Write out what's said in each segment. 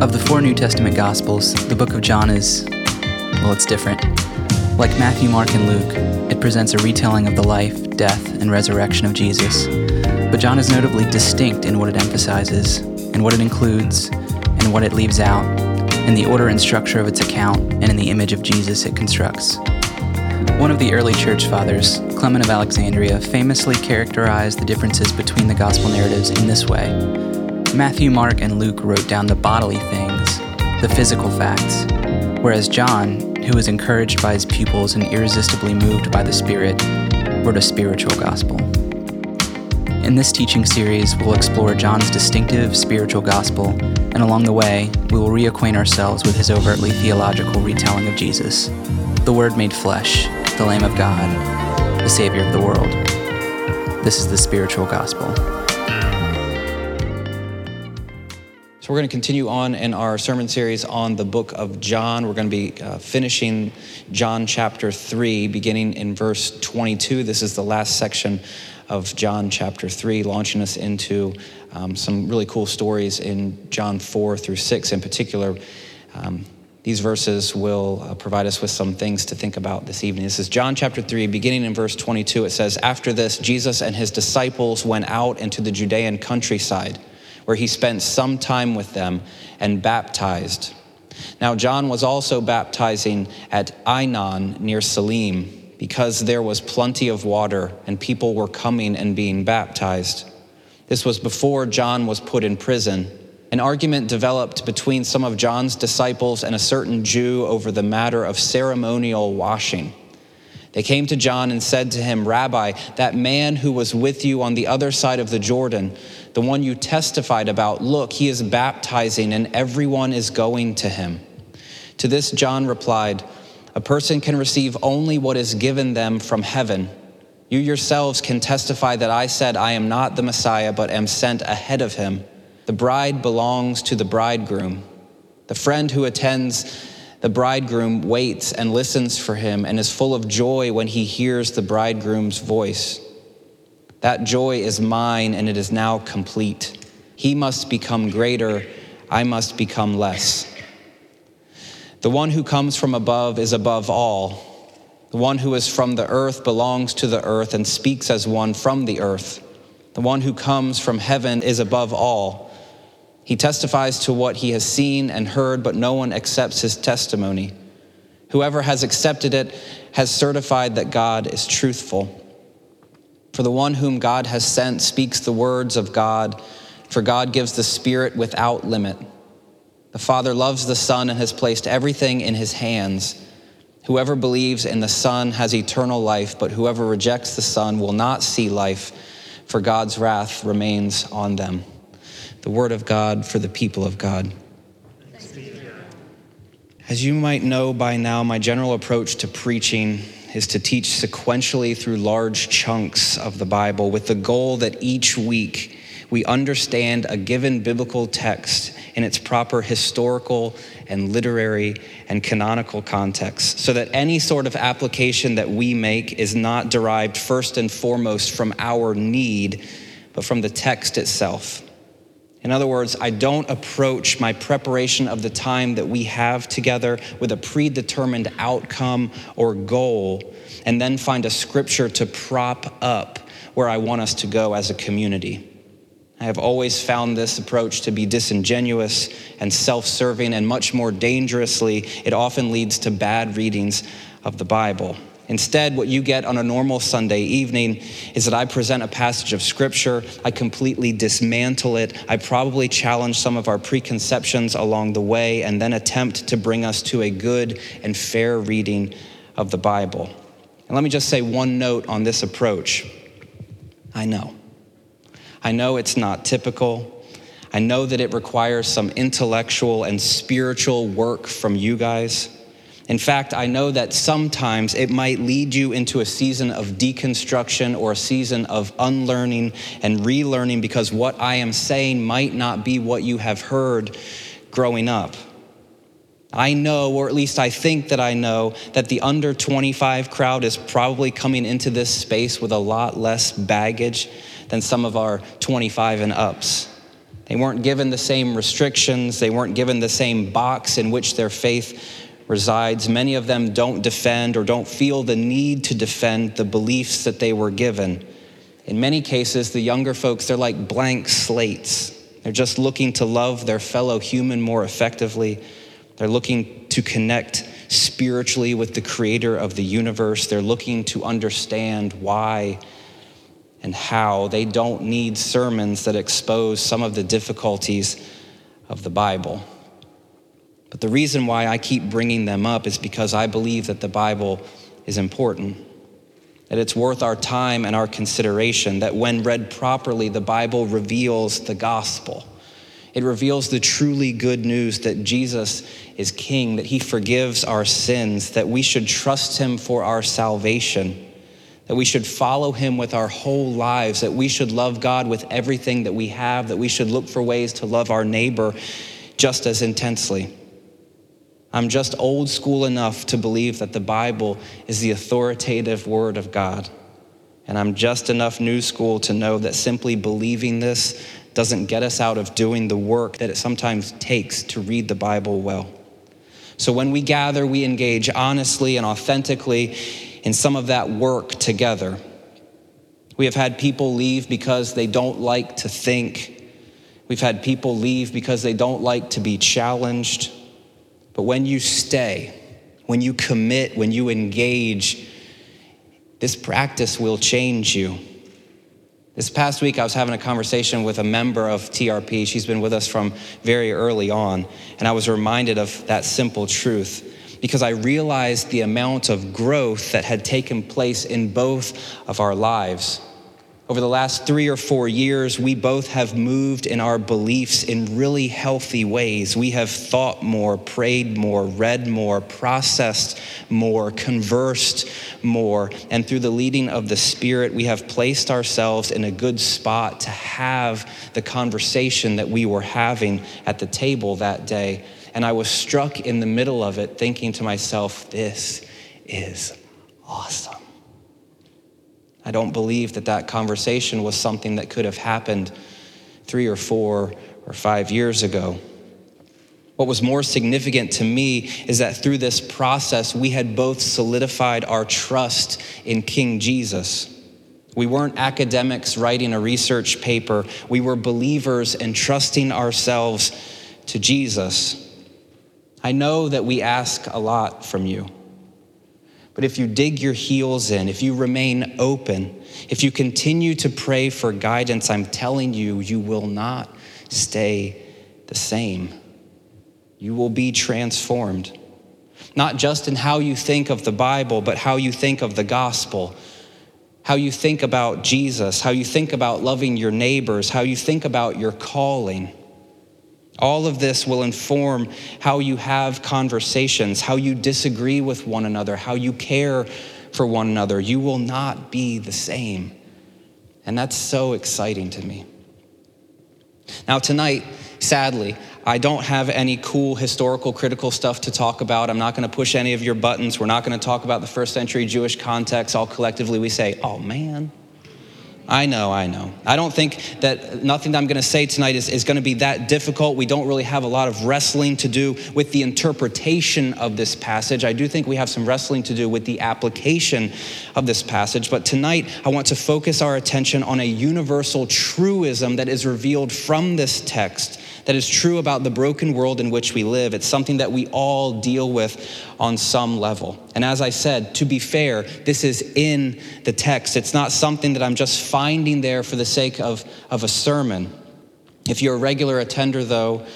Of the four New Testament Gospels, the book of John is, well, it's different. Like Matthew, Mark, and Luke, it presents a retelling of the life, death, and resurrection of Jesus. But John is notably distinct in what it emphasizes, in what it includes, and what it leaves out, in the order and structure of its account, and in the image of Jesus it constructs. One of the early church fathers, Clement of Alexandria, famously characterized the differences between the gospel narratives in this way Matthew, Mark, and Luke wrote down the bodily things, the physical facts, whereas John, who was encouraged by his pupils and irresistibly moved by the Spirit, wrote a spiritual gospel. In this teaching series, we'll explore John's distinctive spiritual gospel, and along the way, we will reacquaint ourselves with his overtly theological retelling of Jesus, the Word made flesh, the Lamb of God, the Savior of the world. This is the spiritual gospel. We're going to continue on in our sermon series on the book of John. We're going to be uh, finishing John chapter 3, beginning in verse 22. This is the last section of John chapter 3, launching us into um, some really cool stories in John 4 through 6 in particular. Um, these verses will uh, provide us with some things to think about this evening. This is John chapter 3, beginning in verse 22. It says, After this, Jesus and his disciples went out into the Judean countryside where he spent some time with them and baptized. Now, John was also baptizing at Aenon near Salim because there was plenty of water and people were coming and being baptized. This was before John was put in prison. An argument developed between some of John's disciples and a certain Jew over the matter of ceremonial washing. They came to John and said to him, Rabbi, that man who was with you on the other side of the Jordan, the one you testified about, look, he is baptizing and everyone is going to him. To this, John replied, A person can receive only what is given them from heaven. You yourselves can testify that I said, I am not the Messiah, but am sent ahead of him. The bride belongs to the bridegroom. The friend who attends the bridegroom waits and listens for him and is full of joy when he hears the bridegroom's voice. That joy is mine and it is now complete. He must become greater, I must become less. The one who comes from above is above all. The one who is from the earth belongs to the earth and speaks as one from the earth. The one who comes from heaven is above all. He testifies to what he has seen and heard, but no one accepts his testimony. Whoever has accepted it has certified that God is truthful. For the one whom God has sent speaks the words of God, for God gives the Spirit without limit. The Father loves the Son and has placed everything in his hands. Whoever believes in the Son has eternal life, but whoever rejects the Son will not see life, for God's wrath remains on them the word of God for the people of God. As you might know by now, my general approach to preaching is to teach sequentially through large chunks of the Bible with the goal that each week we understand a given biblical text in its proper historical and literary and canonical context, so that any sort of application that we make is not derived first and foremost from our need, but from the text itself. In other words, I don't approach my preparation of the time that we have together with a predetermined outcome or goal and then find a scripture to prop up where I want us to go as a community. I have always found this approach to be disingenuous and self serving, and much more dangerously, it often leads to bad readings of the Bible. Instead, what you get on a normal Sunday evening is that I present a passage of scripture, I completely dismantle it, I probably challenge some of our preconceptions along the way, and then attempt to bring us to a good and fair reading of the Bible. And let me just say one note on this approach. I know. I know it's not typical. I know that it requires some intellectual and spiritual work from you guys. In fact, I know that sometimes it might lead you into a season of deconstruction or a season of unlearning and relearning because what I am saying might not be what you have heard growing up. I know, or at least I think that I know, that the under 25 crowd is probably coming into this space with a lot less baggage than some of our 25 and ups. They weren't given the same restrictions, they weren't given the same box in which their faith resides. Many of them don't defend or don't feel the need to defend the beliefs that they were given. In many cases, the younger folks, they're like blank slates. They're just looking to love their fellow human more effectively. They're looking to connect spiritually with the creator of the universe. They're looking to understand why and how. They don't need sermons that expose some of the difficulties of the Bible. But the reason why I keep bringing them up is because I believe that the Bible is important, that it's worth our time and our consideration, that when read properly, the Bible reveals the gospel. It reveals the truly good news that Jesus is King, that He forgives our sins, that we should trust Him for our salvation that we should follow him with our whole lives, that we should love God with everything that we have, that we should look for ways to love our neighbor just as intensely. I'm just old school enough to believe that the Bible is the authoritative word of God. And I'm just enough new school to know that simply believing this doesn't get us out of doing the work that it sometimes takes to read the Bible well. So when we gather, we engage honestly and authentically in some of that work together. We have had people leave because they don't like to think. We've had people leave because they don't like to be challenged. But when you stay, when you commit, when you engage, this practice will change you. This past week, I was having a conversation with a member of TRP. She's been with us from very early on, and I was reminded of that simple truth because I realized the amount of growth that had taken place in both of our lives. Over the last three or four years, we both have moved in our beliefs in really healthy ways. We have thought more, prayed more, read more, processed more, conversed more. And through the leading of the Spirit, we have placed ourselves in a good spot to have the conversation that we were having at the table that day and I was struck in the middle of it, thinking to myself, this is awesome. I don't believe that that conversation was something that could have happened three or four or five years ago. What was more significant to me is that through this process, we had both solidified our trust in King Jesus. We weren't academics writing a research paper, we were believers entrusting ourselves to Jesus. I know that we ask a lot from you. But if you dig your heels in, if you remain open, if you continue to pray for guidance, I'm telling you, you will not stay the same. You will be transformed. Not just in how you think of the Bible, but how you think of the gospel, how you think about Jesus, how you think about loving your neighbors, how you think about your calling. All of this will inform how you have conversations, how you disagree with one another, how you care for one another. You will not be the same. And that's so exciting to me. Now, tonight, sadly, I don't have any cool historical critical stuff to talk about. I'm not going to push any of your buttons. We're not going to talk about the first century Jewish context. All collectively, we say, oh man, I know, I know. I don't think that nothing that I'm going to say tonight is, is going to be that difficult. We don't really have a lot of wrestling to do with the interpretation of this passage. I do think we have some wrestling to do with the application of this passage. But tonight, I want to focus our attention on a universal truism that is revealed from this text that is true about the broken world in which we live. It's something that we all deal with on some level. And as I said, to be fair, this is in the text. It's not something that I'm just finding there for the sake of, of a sermon. If you're a regular attender, though,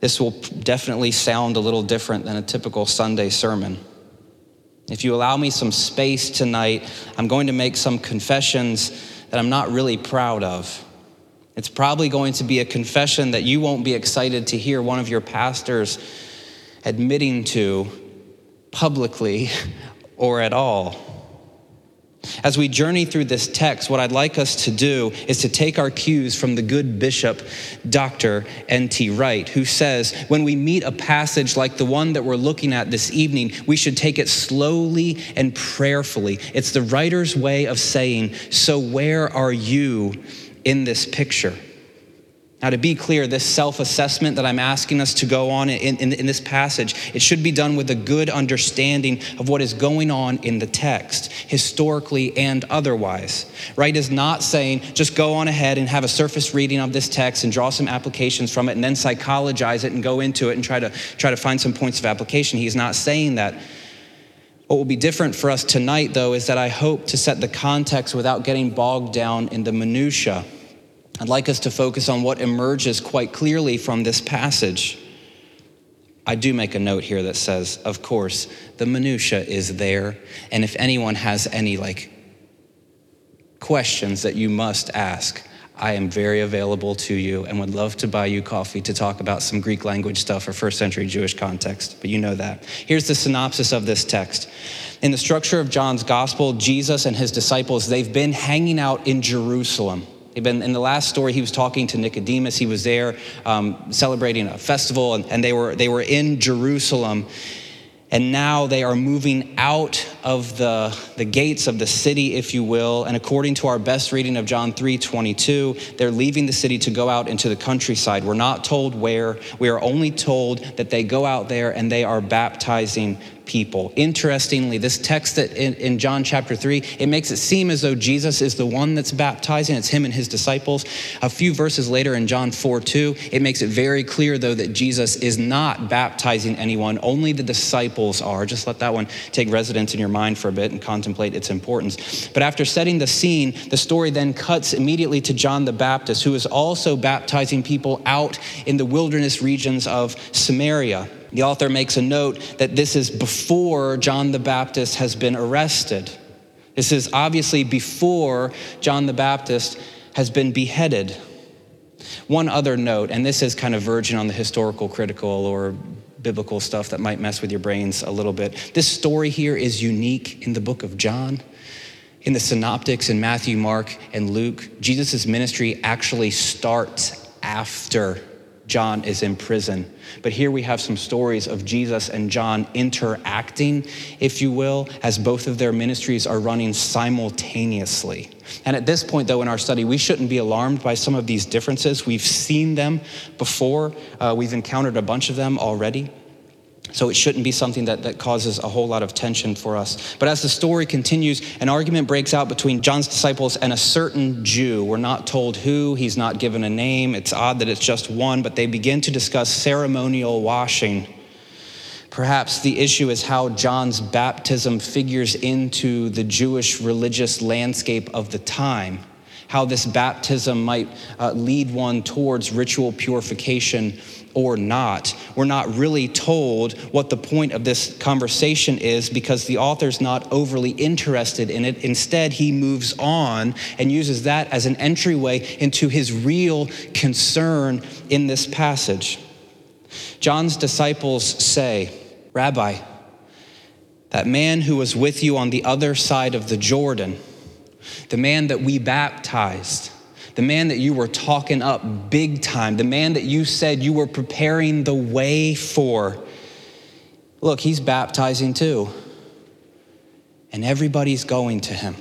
this will definitely sound a little different than a typical Sunday sermon. If you allow me some space tonight, I'm going to make some confessions that I'm not really proud of. It's probably going to be a confession that you won't be excited to hear one of your pastors admitting to publicly or at all. As we journey through this text, what I'd like us to do is to take our cues from the good bishop, Dr. N.T. Wright, who says when we meet a passage like the one that we're looking at this evening, we should take it slowly and prayerfully. It's the writer's way of saying, So where are you in this picture. Now, to be clear, this self assessment that I'm asking us to go on in, in, in, this passage, it should be done with a good understanding of what is going on in the text, historically and otherwise. Wright is not saying just go on ahead and have a surface reading of this text and draw some applications from it and then psychologize it and go into it and try to, try to find some points of application. He's not saying that. What will be different for us tonight, though, is that I hope to set the context without getting bogged down in the minutiae I'd like us to focus on what emerges quite clearly from this passage. I do make a note here that says, of course, the minutia is there, and if anyone has any like questions that you must ask, I am very available to you and would love to buy you coffee to talk about some Greek language stuff or first century Jewish context, but you know that. Here's the synopsis of this text. In the structure of John's gospel, Jesus and his disciples, they've been hanging out in Jerusalem. In the last story. He was talking to Nicodemus. He was there um, celebrating a festival, and, and they were they were in Jerusalem. And now they are moving out of the, the gates of the city, if you will. And according to our best reading of John 3 22, they're leaving the city to go out into the countryside. We're not told where. We are only told that they go out there and they are baptizing people. Interestingly, this text that in, in, John chapter 3, it makes it seem as though Jesus is the one that's baptizing. It's him and his disciples. A few verses later in John 4 2, it makes it very clear, though, that Jesus is not baptizing anyone, only the disciples are. Just let that one take residence in your mind for a bit and contemplate its importance. But after setting the scene, the story then cuts immediately to John the Baptist, who is also baptizing people out in the wilderness regions of Samaria. The author makes a note that this is before John the Baptist has been arrested. This is obviously before John the Baptist has been beheaded. One other note, and this is kind of verging on the historical, critical, or biblical stuff that might mess with your brains a little bit. This story here is unique in the book of John. In the synoptics in Matthew, Mark, and Luke, Jesus' ministry actually starts after John is in prison. But here we have some stories of Jesus and John interacting, if you will, as both of their ministries are running simultaneously. And at this point, though, in our study, we shouldn't be alarmed by some of these differences. We've seen them before, uh, we've encountered a bunch of them already. So it shouldn't be something that, that causes a whole lot of tension for us. But as the story continues, an argument breaks out between John's disciples and a certain Jew. We're not told who, he's not given a name. It's odd that it's just one, but they begin to discuss ceremonial washing. Perhaps the issue is how John's baptism figures into the Jewish religious landscape of the time how this baptism might uh, lead one towards ritual purification or not. We're not really told what the point of this conversation is because the author's not overly interested in it. Instead, he moves on and uses that as an entryway into his real concern in this passage. John's disciples say, Rabbi, that man who was with you on the other side of the Jordan, the man that we baptized, the man that you were talking up big time, the man that you said you were preparing the way for. Look, he's baptizing too. And everybody's going to him.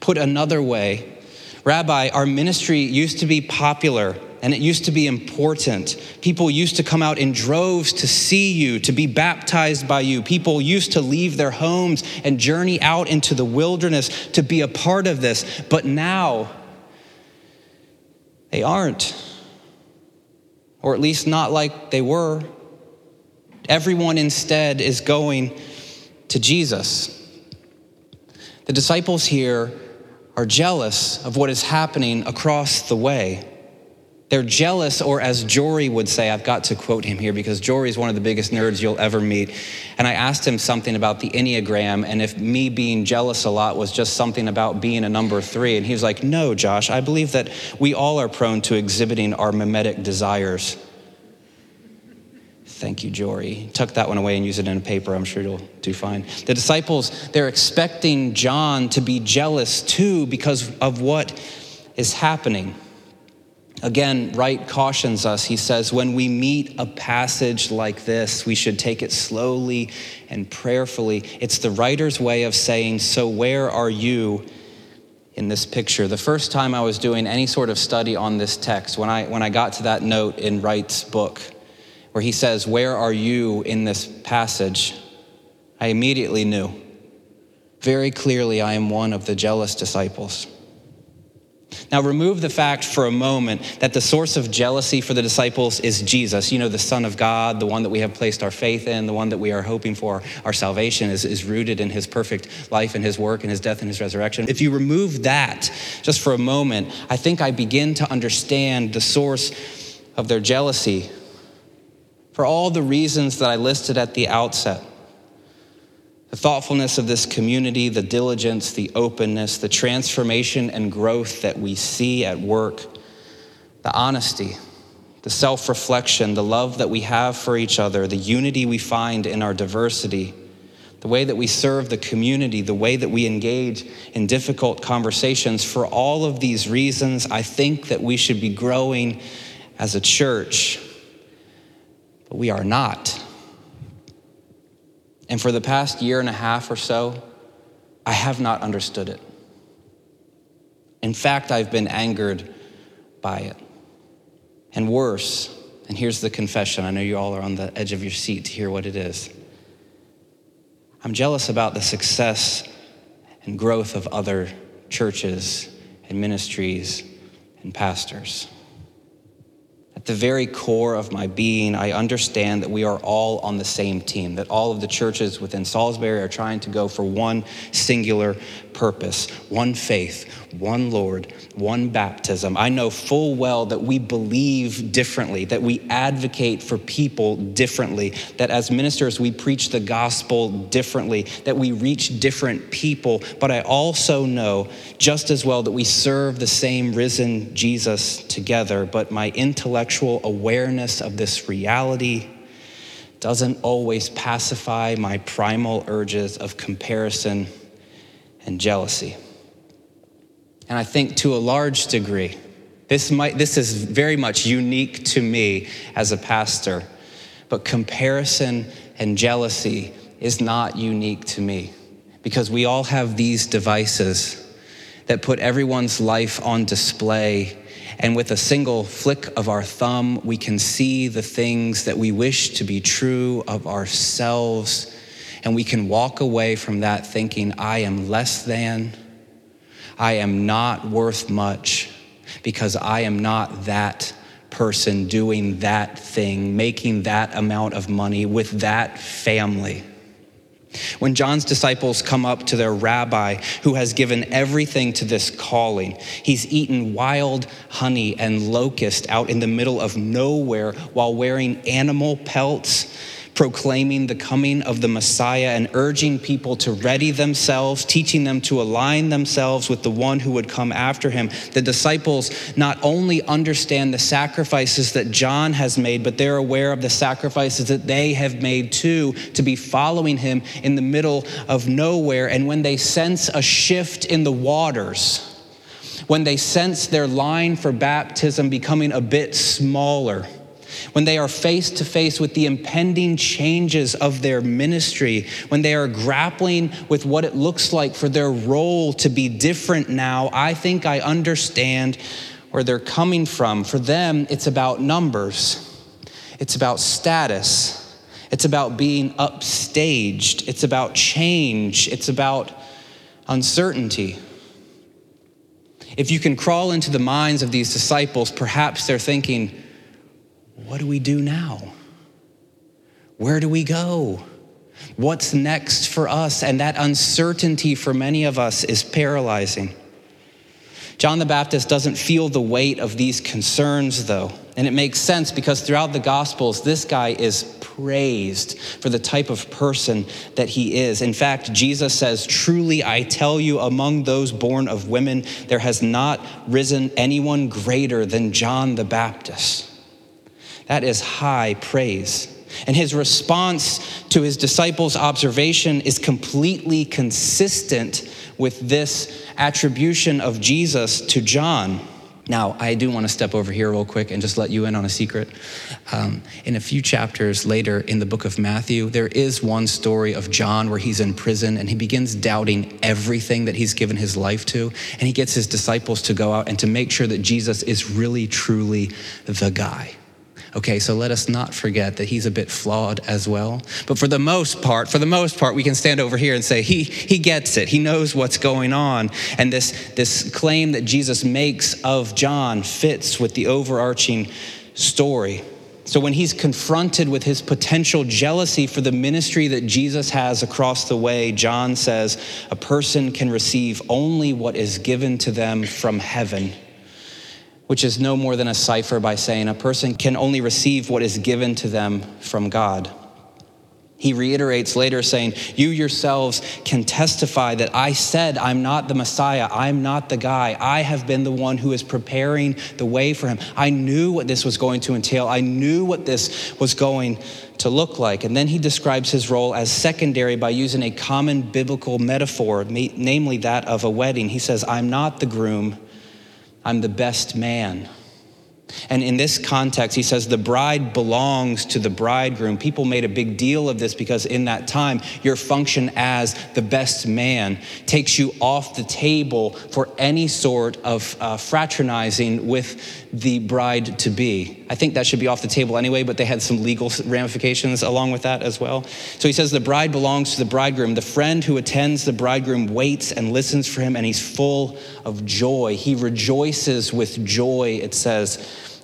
Put another way, Rabbi, our ministry used to be popular and it used to be important. People used to come out in droves to see you, to be baptized by you. People used to leave their homes and journey out into the wilderness to be a part of this. But now, they aren't. Or at least not like they were. Everyone instead is going to Jesus. The disciples here are jealous of what is happening across the way. They're jealous, or as Jory would say, I've got to quote him here because Jory is one of the biggest nerds you'll ever meet. And I asked him something about the Enneagram and if me being jealous a lot was just something about being a number three. And he was like, No, Josh, I believe that we all are prone to exhibiting our mimetic desires. Thank you, Jory. Tuck that one away and use it in a paper. I'm sure you'll do fine. The disciples, they're expecting John to be jealous too because of what is happening. Again, Wright cautions us. He says, when we meet a passage like this, we should take it slowly and prayerfully. It's the writer's way of saying, So where are you in this picture. The first time I was doing any sort of study on this text, when I, when I got to that note in Wright's book, where he says, Where are you in this passage? I immediately knew. Very clearly, I am one of the jealous disciples. Now, remove the fact for a moment that the source of jealousy for the disciples is Jesus, you know, the Son of God, the one that we have placed our faith in, the one that we are hoping for. Our salvation is, is rooted in his perfect life and his work and his death and his resurrection. If you remove that just for a moment, I think I begin to understand the source of their jealousy for all the reasons that I listed at the outset the thoughtfulness of this community, the diligence, the openness, the transformation and growth that we see at work, the honesty, the self reflection, the love that we have for each other, the unity we find in our diversity, the way that we serve the community, the way that we engage in difficult conversations. For all of these reasons, I think that we should be growing as a church, but we are not. And for the past year and a half or so, I have not understood it. In fact, I've been angered by it. And worse, and here's the confession I know you all are on the edge of your seat to hear what it is. I'm jealous about the success and growth of other churches and ministries and pastors. At the very core of my being, I understand that we are all on the same team, that all of the churches within Salisbury are trying to go for one singular purpose, one faith, one Lord, one baptism. I know full well that we believe differently, that we advocate for people differently, that as ministers we preach the gospel differently, that we reach different people. But I also know just as well that we serve the same risen Jesus together. But my intellectual awareness of this reality doesn't always pacify my primal urges of comparison and jealousy. And I think to a large degree, this, might, this is very much unique to me as a pastor, but comparison and jealousy is not unique to me because we all have these devices that put everyone's life on display. And with a single flick of our thumb, we can see the things that we wish to be true of ourselves. And we can walk away from that thinking, I am less than, I am not worth much because I am not that person doing that thing, making that amount of money with that family. When John's disciples come up to their rabbi who has given everything to this calling, he's eaten wild honey and locust out in the middle of nowhere while wearing animal pelts proclaiming the coming of the Messiah and urging people to ready themselves, teaching them to align themselves with the one who would come after him. The disciples not only understand the sacrifices that John has made, but they're aware of the sacrifices that they have made too to be following him in the middle of nowhere. And when they sense a shift in the waters, when they sense their line for baptism becoming a bit smaller, when they are face to face with the impending changes of their ministry, when they are grappling with what it looks like for their role to be different now, I think I understand where they're coming from. For them, it's about numbers, it's about status, it's about being upstaged, it's about change, it's about uncertainty. If you can crawl into the minds of these disciples, perhaps they're thinking, what do we do now? Where do we go? What's next for us? And that uncertainty for many of us is paralyzing. John the Baptist doesn't feel the weight of these concerns, though. And it makes sense because throughout the Gospels, this guy is praised for the type of person that he is. In fact, Jesus says, Truly I tell you, among those born of women, there has not risen anyone greater than John the Baptist. That is high praise. And his response to his disciples' observation is completely consistent with this attribution of Jesus to John. Now, I do want to step over here real quick and just let you in on a secret. Um, in a few chapters later in the book of Matthew, there is one story of John where he's in prison and he begins doubting everything that he's given his life to. And he gets his disciples to go out and to make sure that Jesus is really, truly the guy. Okay, so let us not forget that he's a bit flawed as well. But for the most part, for the most part, we can stand over here and say he, he gets it. He knows what's going on. And this, this claim that Jesus makes of John fits with the overarching story. So when he's confronted with his potential jealousy for the ministry that Jesus has across the way, John says, a person can receive only what is given to them from heaven which is no more than a cipher by saying a person can only receive what is given to them from God. He reiterates later, saying, You yourselves can testify that I said, I'm not the Messiah. I'm not the guy. I have been the one who is preparing the way for him. I knew what this was going to entail. I knew what this was going to look like. And then he describes his role as secondary by using a common biblical metaphor, namely that of a wedding. He says, I'm not the groom, I'm the best man. And in this context, he says the bride belongs to the bridegroom. People made a big deal of this because in that time, your function as the best man takes you off the table for any sort of uh, fraternizing with the bride to be. I think that should be off the table anyway, but they had some legal ramifications along with that as well. So he says the bride belongs to the bridegroom. The friend who attends the bridegroom waits and listens for him, and he's full of joy. He rejoices with joy, it says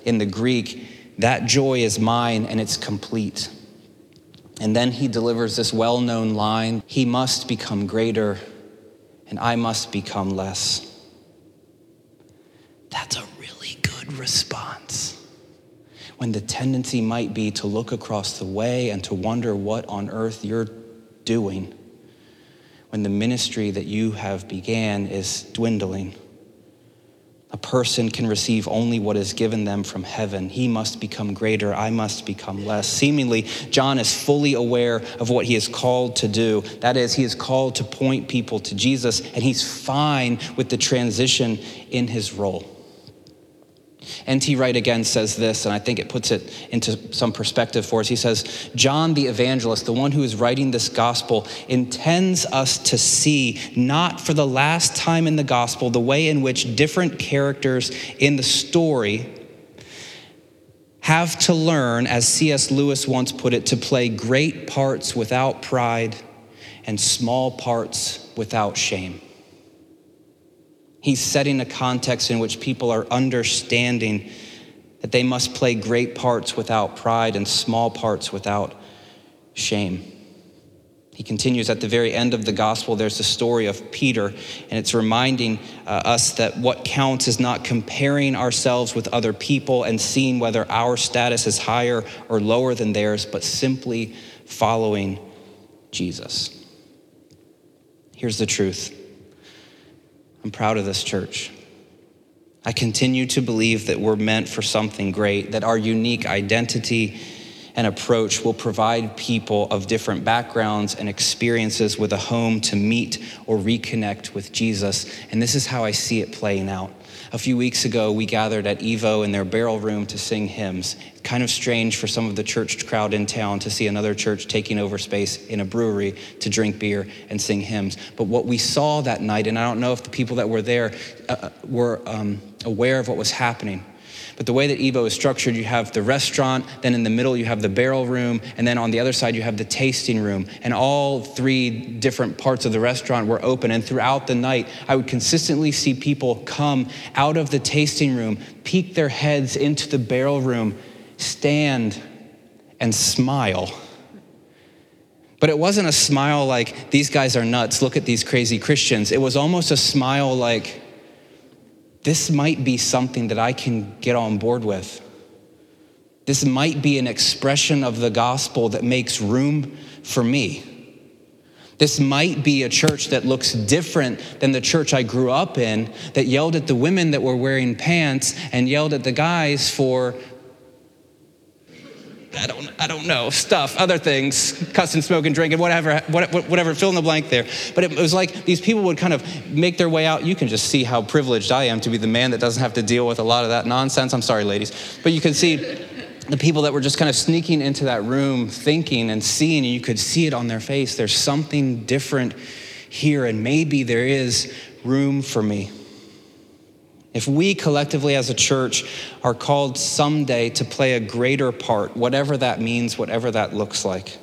in the Greek, that joy is mine and it's complete. And then he delivers this well known line He must become greater and I must become less. That's a really good response. When the tendency might be to look across the way and to wonder what on earth you're doing, when the ministry that you have began is dwindling a person can receive only what is given them from heaven. He must become greater, I must become less. Seemingly, John is fully aware of what he is called to do. That is, he is called to point people to Jesus, and he's fine with the transition in his role. N.T. Wright again says this, and I think it puts it into some perspective for us. He says, John the evangelist, the one who is writing this gospel, intends us to see, not for the last time in the gospel, the way in which different characters in the story have to learn, as C.S. Lewis once put it, to play great parts without pride and small parts without shame. He's setting a context in which people are understanding that they must play great parts without pride and small parts without shame. He continues at the very end of the gospel, there's a story of Peter, and it's reminding uh, us that what counts is not comparing ourselves with other people and seeing whether our status is higher or lower than theirs, but simply following Jesus. Here's the truth I'm proud of this church. I continue to believe that we're meant for something great, that our unique identity and approach will provide people of different backgrounds and experiences with a home to meet or reconnect with Jesus. And this is how I see it playing out. A few weeks ago, we gathered at Evo in their barrel room to sing hymns. Kind of strange for some of the church crowd in town to see another church taking over space in a brewery to drink beer and sing hymns. But what we saw that night, and I don't know if the people that were there uh, uh were um, aware of what was happening, but the way that Evo is structured, you have the restaurant, then in the middle you have the barrel room, and then on the other side you have the tasting room. And all three different parts of the restaurant were open. And throughout the night, I would consistently see people come out of the tasting room, peek their heads into the barrel room, stand, and smile. But it wasn't a smile like, these guys are nuts, look at these crazy Christians. It was almost a smile like, this might be something that I can get on board with. This might be an expression of the gospel that makes room for me. This might be a church that looks different than the church I grew up in, that yelled at the women that were wearing pants and yelled at the guys for I don't, I don't know, stuff, other things, cussing, smoking, drinking, whatever, whatever, fill in the blank there. But it was like these people would kind of make their way out. You can just see how privileged I am to be the man that doesn't have to deal with a lot of that nonsense. I'm sorry, ladies. But you can see the people that were just kind of sneaking into that room thinking and seeing, and you could see it on their face. There's something different here, and maybe there is room for me. If we collectively as a church are called someday to play a greater part, whatever that means, whatever that looks like,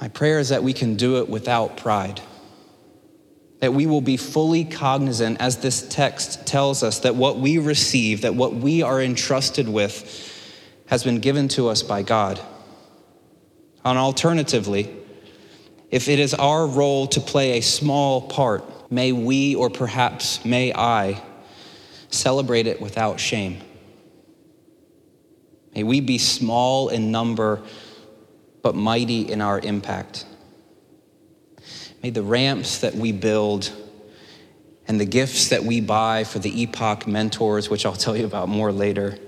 my prayer is that we can do it without pride. That we will be fully cognizant, as this text tells us, that what we receive, that what we are entrusted with, has been given to us by God. And alternatively, if it is our role to play a small part, may we, or perhaps may I, celebrate it without shame. May we be small in number, but mighty in our impact. May the ramps that we build and the gifts that we buy for the Epoch mentors, which I'll tell you about more later,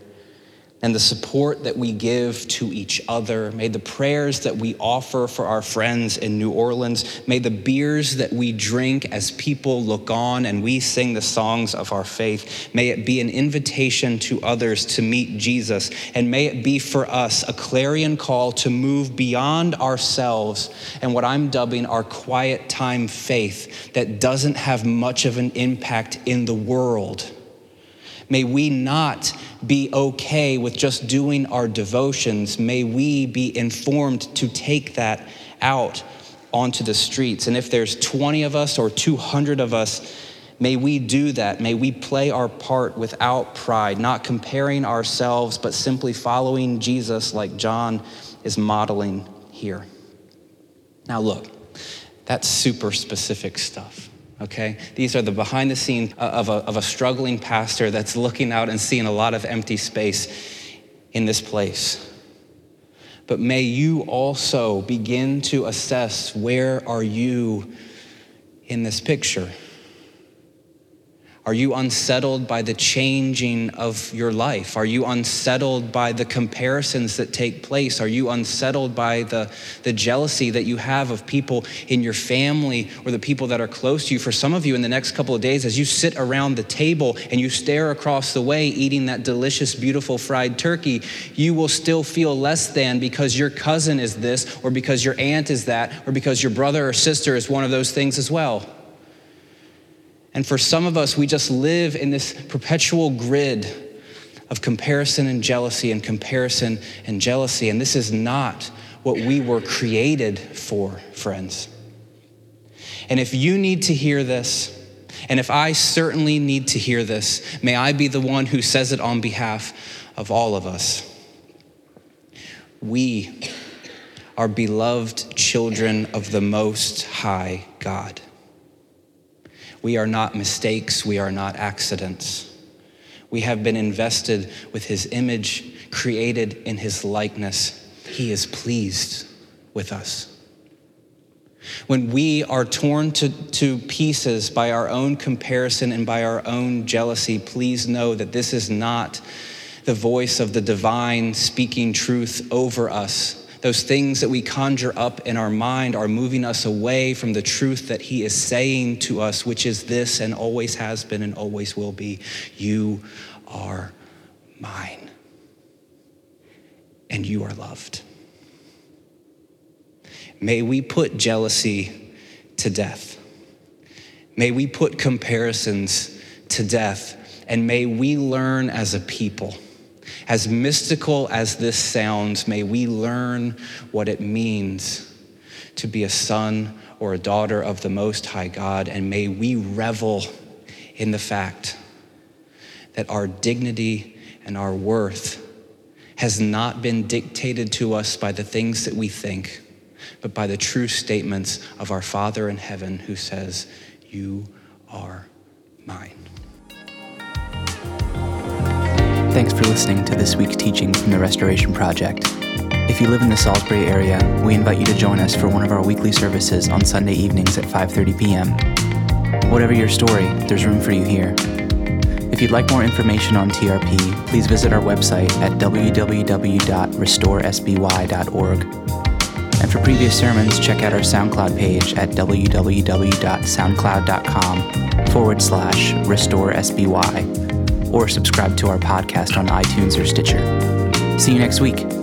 and the support that we give to each other. May the prayers that we offer for our friends in New Orleans, may the beers that we drink as people look on and we sing the songs of our faith, may it be an invitation to others to meet Jesus. And may it be for us a clarion call to move beyond ourselves and what I'm dubbing our quiet time faith that doesn't have much of an impact in the world May we not be okay with just doing our devotions. May we be informed to take that out onto the streets. And if there's 20 of us or 200 of us, may we do that. May we play our part without pride, not comparing ourselves, but simply following Jesus like John is modeling here. Now, look, that's super specific stuff okay? These are the behind the scene uh, of a, of a struggling pastor that's looking out and seeing a lot of empty space in this place. But may you also begin to assess where are you in this picture? Are you unsettled by the changing of your life? Are you unsettled by the comparisons that take place? Are you unsettled by the, the jealousy that you have of people in your family or the people that are close to you? For some of you, in the next couple of days, as you sit around the table and you stare across the way eating that delicious, beautiful fried turkey, you will still feel less than because your cousin is this, or because your aunt is that, or because your brother or sister is one of those things as well. And for some of us, we just live in this perpetual grid of comparison and jealousy and comparison and jealousy. And this is not what we were created for, friends. And if you need to hear this, and if I certainly need to hear this, may I be the one who says it on behalf of all of us. We are beloved children of the Most High God. We are not mistakes, we are not accidents. We have been invested with his image, created in his likeness. He is pleased with us. When we are torn to, to pieces by our own comparison and by our own jealousy, please know that this is not the voice of the divine speaking truth over us those things that we conjure up in our mind are moving us away from the truth that He is saying to us, which is this and always has been and always will be You are mine, and you are loved. May we put jealousy to death. May we put comparisons to death. And may we learn as a people as mystical as this sounds, may we learn what it means to be a son or a daughter of the Most High God, and may we revel in the fact that our dignity and our worth has not been dictated to us by the things that we think, but by the true statements of our Father in heaven who says, You are mine. Thanks for listening to this week's teaching from the Restoration Project. If you live in the Salisbury area, we invite you to join us for one of our weekly services on Sunday evenings at 5:30 p.m. Whatever your story, there's room for you here. If you'd like more information on TRP, please visit our website at www.restoresby.org. And for previous sermons, check out our SoundCloud page at www.soundcloud.com forward slash restoresby or subscribe to our podcast on iTunes or Stitcher. See you next week.